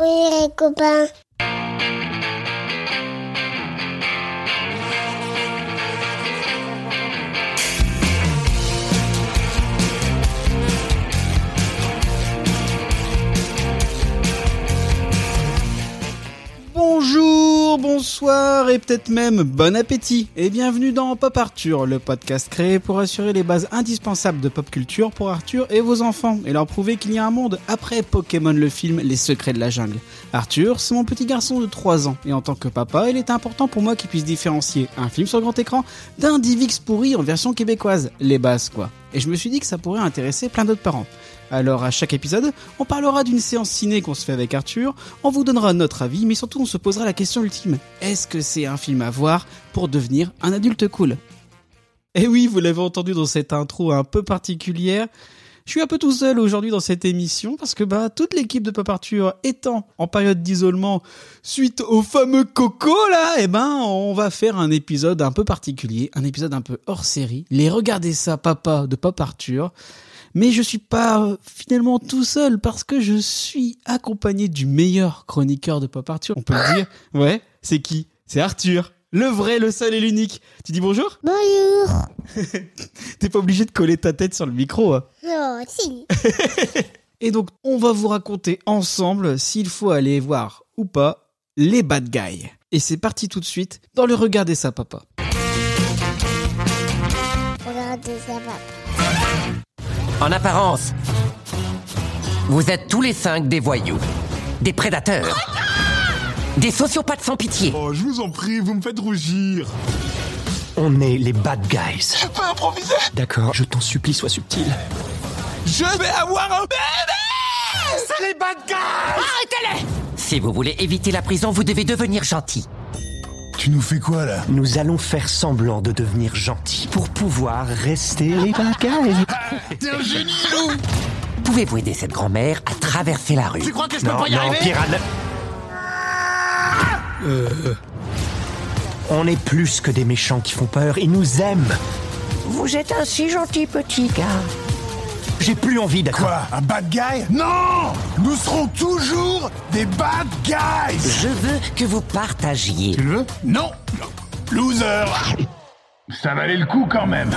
Oui, les copains. Bonsoir et peut-être même bon appétit et bienvenue dans Pop Arthur, le podcast créé pour assurer les bases indispensables de pop culture pour Arthur et vos enfants et leur prouver qu'il y a un monde après Pokémon le film Les secrets de la jungle. Arthur, c'est mon petit garçon de 3 ans et en tant que papa, il est important pour moi qu'il puisse différencier un film sur grand écran d'un Divix pourri en version québécoise, les bases quoi. Et je me suis dit que ça pourrait intéresser plein d'autres parents. Alors à chaque épisode, on parlera d'une séance ciné qu'on se fait avec Arthur, on vous donnera notre avis, mais surtout on se posera la question ultime. Est-ce que c'est un film à voir pour devenir un adulte cool? Et oui, vous l'avez entendu dans cette intro un peu particulière. Je suis un peu tout seul aujourd'hui dans cette émission parce que bah toute l'équipe de Pop Arthur étant en période d'isolement suite au fameux coco là, eh ben on va faire un épisode un peu particulier, un épisode un peu hors série. Les regardez ça papa de Pop Arthur. Mais je suis pas euh, finalement tout seul parce que je suis accompagné du meilleur chroniqueur de Pop Arthur. On peut le dire. Ouais, c'est qui? C'est Arthur. Le vrai, le seul et l'unique. Tu dis bonjour? Bonjour. T'es pas obligé de coller ta tête sur le micro. hein. Oh, si. Et donc, on va vous raconter ensemble s'il faut aller voir ou pas les bad guys. Et c'est parti tout de suite dans le Regardez ça, papa. Regardez ça va. En apparence, vous êtes tous les cinq des voyous, des prédateurs, des sociopathes sans pitié. Oh, je vous en prie, vous me faites rougir. On est les bad guys. Je peux improviser? D'accord, je t'en supplie, sois subtil. Je vais avoir un bébé C'est les bad guys Si vous voulez éviter la prison, vous devez devenir gentil. Tu nous fais quoi, là? Nous allons faire semblant de devenir gentils pour pouvoir rester les bad guys. T'es un génie, Lou Pouvez-vous aider cette grand-mère à traverser la rue? Tu crois que je peux Non, pas y non, arriver? Piranha. On est plus que des méchants qui font peur, ils nous aiment. Vous êtes un si gentil petit gars. J'ai plus envie d'être. Quoi Un bad guy? Non! Nous serons toujours des bad guys! Je veux que vous partagiez. Tu le veux? Non! Loser! Ça valait le coup quand même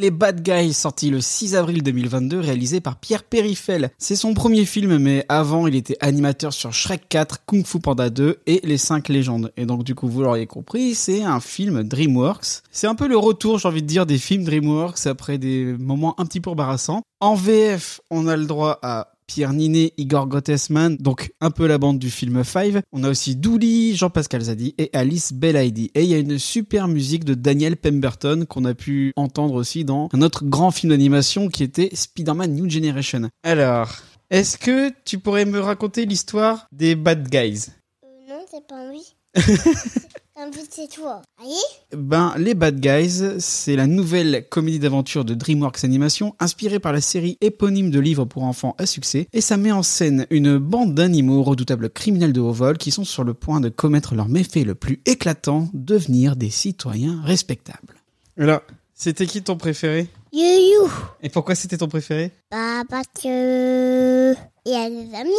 Les Bad Guys, sorti le 6 avril 2022, réalisé par Pierre Périfel. C'est son premier film, mais avant, il était animateur sur Shrek 4, Kung Fu Panda 2 et Les 5 légendes. Et donc, du coup, vous l'auriez compris, c'est un film DreamWorks. C'est un peu le retour, j'ai envie de dire, des films DreamWorks après des moments un petit peu embarrassants. En VF, on a le droit à Pierre Ninet, Igor Gottesman, donc un peu la bande du film Five. On a aussi Douli, Jean-Pascal Zadi et Alice Belaïdi. Et il y a une super musique de Daniel Pemberton qu'on a pu entendre aussi dans un autre grand film d'animation qui était Spider-Man New Generation. Alors, est-ce que tu pourrais me raconter l'histoire des Bad Guys? Euh, non, c'est pas envie. envie, c'est toi. Allez Ben, les Bad Guys, c'est la nouvelle comédie d'aventure de DreamWorks Animation, inspirée par la série éponyme de livres pour enfants à succès, et ça met en scène une bande d'animaux redoutables criminels de haut vol qui sont sur le point de commettre leur méfait le plus éclatant, devenir des citoyens respectables. Alors, c'était qui ton préféré? You Et pourquoi c'était ton préféré? Bah, parce que. Il y a des amis.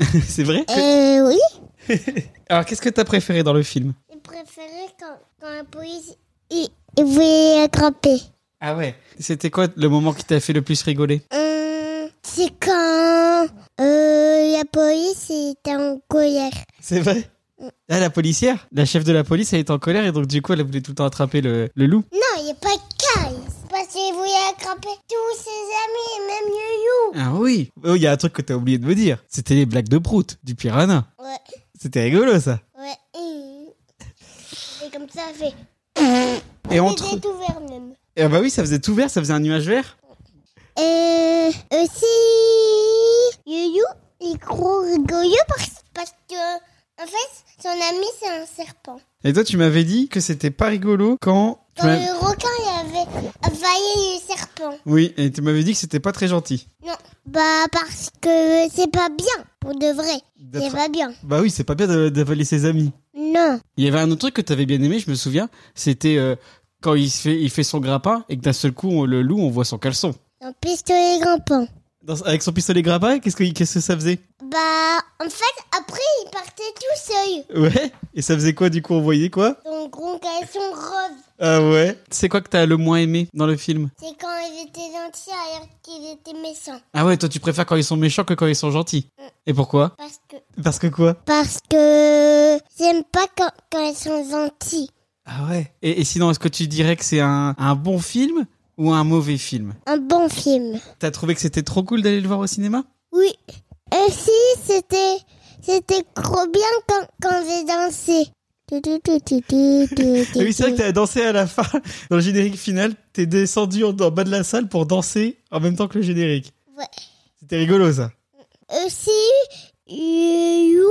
C'est vrai? Euh, oui. Alors, qu'est-ce que t'as préféré dans le film? Préféré quand, quand la police. Il, il voulait attraper. Ah ouais C'était quoi le moment qui t'a fait le plus rigoler? Hum, c'est quand. Euh, la police était en colère. C'est vrai? Ah, la policière? La chef de la police, elle est en colère et donc du coup, elle voulait tout le temps attraper le, le loup. Non, il n'y a pas de caille. Parce qu'il voulait attraper tous ses amis, et même You. Ah oui Oh, il y a un truc que t'as oublié de me dire. C'était les blagues de Prout, du piranha. Ouais, C'était rigolo, ça. ouais. Et comme ça, ça fait. Et entre... était ouvert même. Ah bah oui, ça faisait tout vert, ça faisait un nuage vert. Euh, aussi, Yuyu, il est gros rigolo parce, parce que, en fait, son ami, c'est un serpent. Et toi, tu m'avais dit que c'était pas rigolo quand... Quand le requin, il avait avalé le serpent. Oui, et tu m'avais dit que c'était pas très gentil. Non, bah, parce que c'est pas bien, pour de vrai. C'est pas bien. Bah oui, c'est pas bien d'avaler ses amis. Non. Il y avait un autre truc que t'avais bien aimé, je me souviens. C'était euh, quand il, fait, il fait son grappin et que d'un seul coup, on- le loup, on voit son caleçon. Un pistolet grimpant. Dans- avec son pistolet grappin, qu'est-ce que, qu'est-ce que ça faisait? Bah, en fait, après, il partait tout seul. Ouais. Et ça faisait quoi du coup On voyait quoi? Gros caleçon rose. Ah ouais. C'est quoi que t'as le moins aimé dans le film? C'est quand il était gentil alors qu'il était méchant. Ah ouais, toi tu préfères quand ils sont méchants que quand ils sont gentils. Et pourquoi? Parce que. Parce que quoi? Parce que. J'aime pas quand, quand ils sont gentils. Ah ouais. Et, et sinon, est-ce que tu dirais que c'est un, un bon film ou un mauvais film? Un bon film. T'as trouvé que c'était trop cool d'aller le voir au cinéma? Oui. Et si, c'était. C'était trop bien quand, quand j'ai dansé. Ah Oui, c'est vrai que t'as dansé à la fin, dans le générique final, t'es descendu en, en bas de la salle pour danser en même temps que le générique. Ouais. C'était rigolo ça. Aussi, You,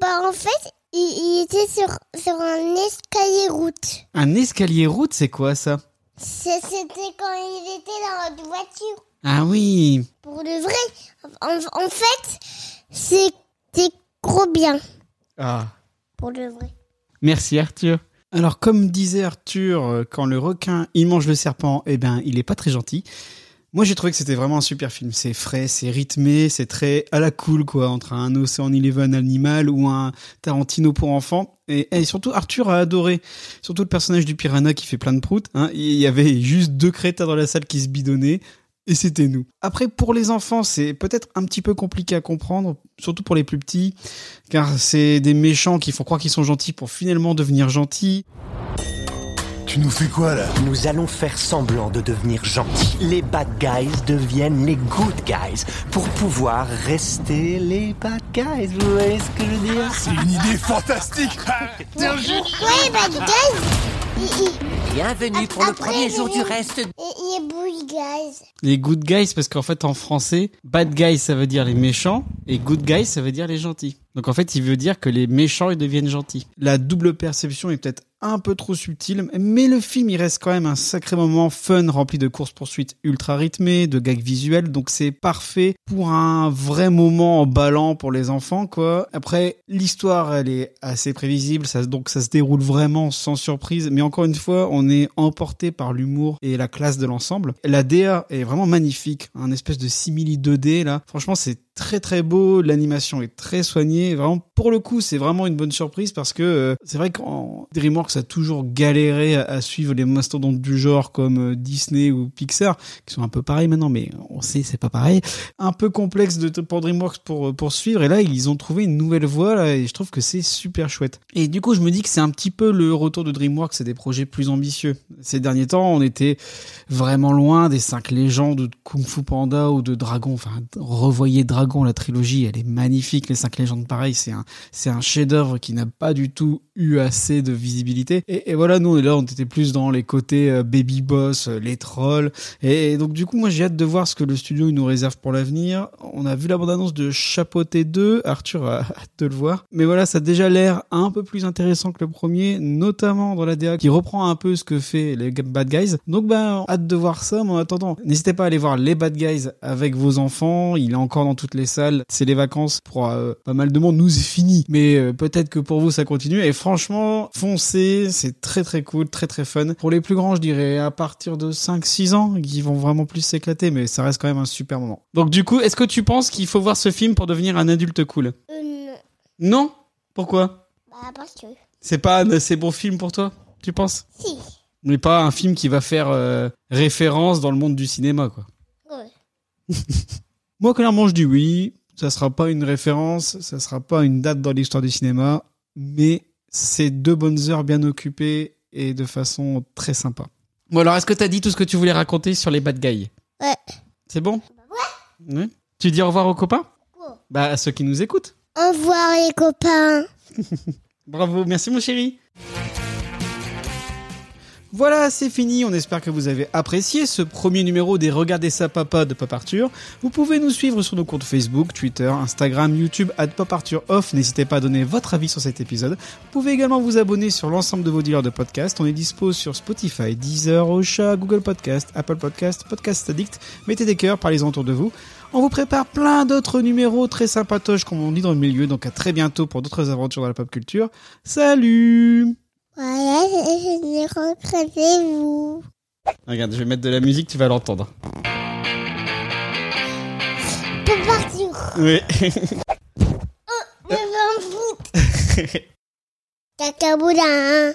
bah en fait, il, il était sur, sur un escalier route. Un escalier route, c'est quoi ça? C'est- C'était quand il était dans la voiture. Ah oui. Pour de vrai. En, en fait, c'était trop bien. Ah. Pour de vrai. Merci Arthur. Alors comme disait Arthur, euh, quand le requin il mange le serpent, eh ben il est pas très gentil. Moi j'ai trouvé que c'était vraiment un super film. C'est frais, c'est rythmé, c'est très à la cool quoi, entre un Ocean Eleven animal ou un Tarantino pour enfants. Et, surtout Arthur a adoré, surtout le personnage du piranha qui fait plein de proutes. Hein. Il y avait juste deux crétins dans la salle qui se bidonnaient. Et c'était nous. Après, pour les enfants, c'est peut-être un petit peu compliqué à comprendre, surtout pour les plus petits, car c'est des méchants qui font croire qu'ils sont gentils pour finalement devenir gentils. Tu nous fais quoi là? Nous allons faire semblant de devenir gentils. Les bad guys deviennent les good guys pour pouvoir rester les bad guys. Vous voyez ce que je veux dire? C'est une idée fantastique Ah, T'es un génie Ouais, Bad Guys, Bienvenue pour le premier jour du reste. est Boy Guys. Les good guys, parce qu'en fait, en français, bad guys, ça veut dire les méchants, et good guys, ça veut dire les gentils. Donc en fait, il veut dire que les méchants, ils deviennent gentils. La double perception est peut-être un peu trop subtile, mais le film, il reste quand même un sacré moment fun, rempli de courses-poursuites ultra rythmées, de gags visuels, donc c'est parfait pour un vrai moment emballant pour les enfants, quoi. Après, l'histoire, elle est assez prévisible, ça, donc ça se déroule vraiment sans surprise, mais encore une fois, on est emporté par l'humour et la classe de l'ensemble. La DA est vraiment magnifique, un espèce de simili 2D, là. Franchement, c'est très très beau, l'animation est très soignée, vraiment pour le coup c'est vraiment une bonne surprise parce que euh, c'est vrai qu'en DreamWorks a toujours galéré à, à suivre les mastodontes du genre comme euh, Disney ou Pixar qui sont un peu pareils maintenant mais on sait c'est pas pareil, un peu complexe pour DreamWorks pour pour suivre et là ils ont trouvé une nouvelle voie et je trouve que c'est super chouette. Et du coup je me dis que c'est un petit peu le retour de DreamWorks et des projets plus ambitieux. Ces derniers temps on était vraiment loin des cinq légendes de Kung Fu Panda ou de Dragon. Enfin, revoyez Dragon, la trilogie, elle est magnifique. Les cinq légendes, pareil, c'est un, chef-d'œuvre qui n'a pas du tout eu assez de visibilité. Et, voilà, nous, là, on était plus dans les côtés euh, baby boss, euh, les trolls. Et, donc, du coup, moi, j'ai hâte de voir ce que le studio nous réserve pour l'avenir. On a vu la bande-annonce de Chapeauté 2. Arthur a hâte de le voir. Mais voilà, ça a déjà l'air un peu plus intéressant que le premier, notamment dans la DA qui reprend un peu ce que fait les Bad Guys. Donc, ben, hâte de voir ça. Mais en attendant, n'hésitez pas à aller voir les Bad Guys avec vos enfants. Il est encore dans toutes les salles. C'est les vacances pour euh, pas mal de monde. Nous, c'est fini. Mais euh, peut-être que pour vous, ça continue. Et franchement, foncez. C'est très très cool, très très fun. Pour les plus grands, je dirais à partir de 5-6 ans, qui vont vraiment plus s'éclater. Mais ça reste quand même un super moment. Donc, du coup, est-ce que tu penses qu'il faut voir ce film pour devenir un adulte cool? Euh, non. Non Pourquoi? Bah, parce que. C'est pas un assez bon film pour toi Tu penses? Si. Mais pas un film qui va faire euh, référence dans le monde du cinéma, quoi. Ouais. Moi, clairement, je dis oui. Ça sera pas une référence, ça sera pas une date dans l'histoire du cinéma, mais c'est deux bonnes heures bien occupées et de façon très sympa. Bon, alors, est-ce que t'as dit tout ce que tu voulais raconter sur les bad guys? Ouais. C'est bon? Ouais. Tu dis au revoir aux copains? Bah, à ceux qui nous écoutent. Au revoir, les copains. Bravo, merci mon chéri. Voilà, c'est fini. On espère que vous avez apprécié ce premier numéro des Regardez ça papa de Pop Arthur. Vous pouvez nous suivre sur nos comptes Facebook, Twitter, Instagram, YouTube, at Pop Arthur Off. N'hésitez pas à donner votre avis sur cet épisode. Vous pouvez également vous abonner sur l'ensemble de vos dealers de podcasts. On est dispo sur Spotify, Deezer, Ocha, Google Podcast, Apple Podcast, Podcast Addict. Mettez des cœurs, parlez-en autour de vous. On vous prépare plein d'autres numéros très sympatoches, comme on dit dans le milieu. Donc à très bientôt pour d'autres aventures dans la pop culture. Salut Voilà, je vais rencontrer vous. Regarde, je vais mettre de la musique, tu vas l'entendre. Oui. Je vais en foot. Caca boudin.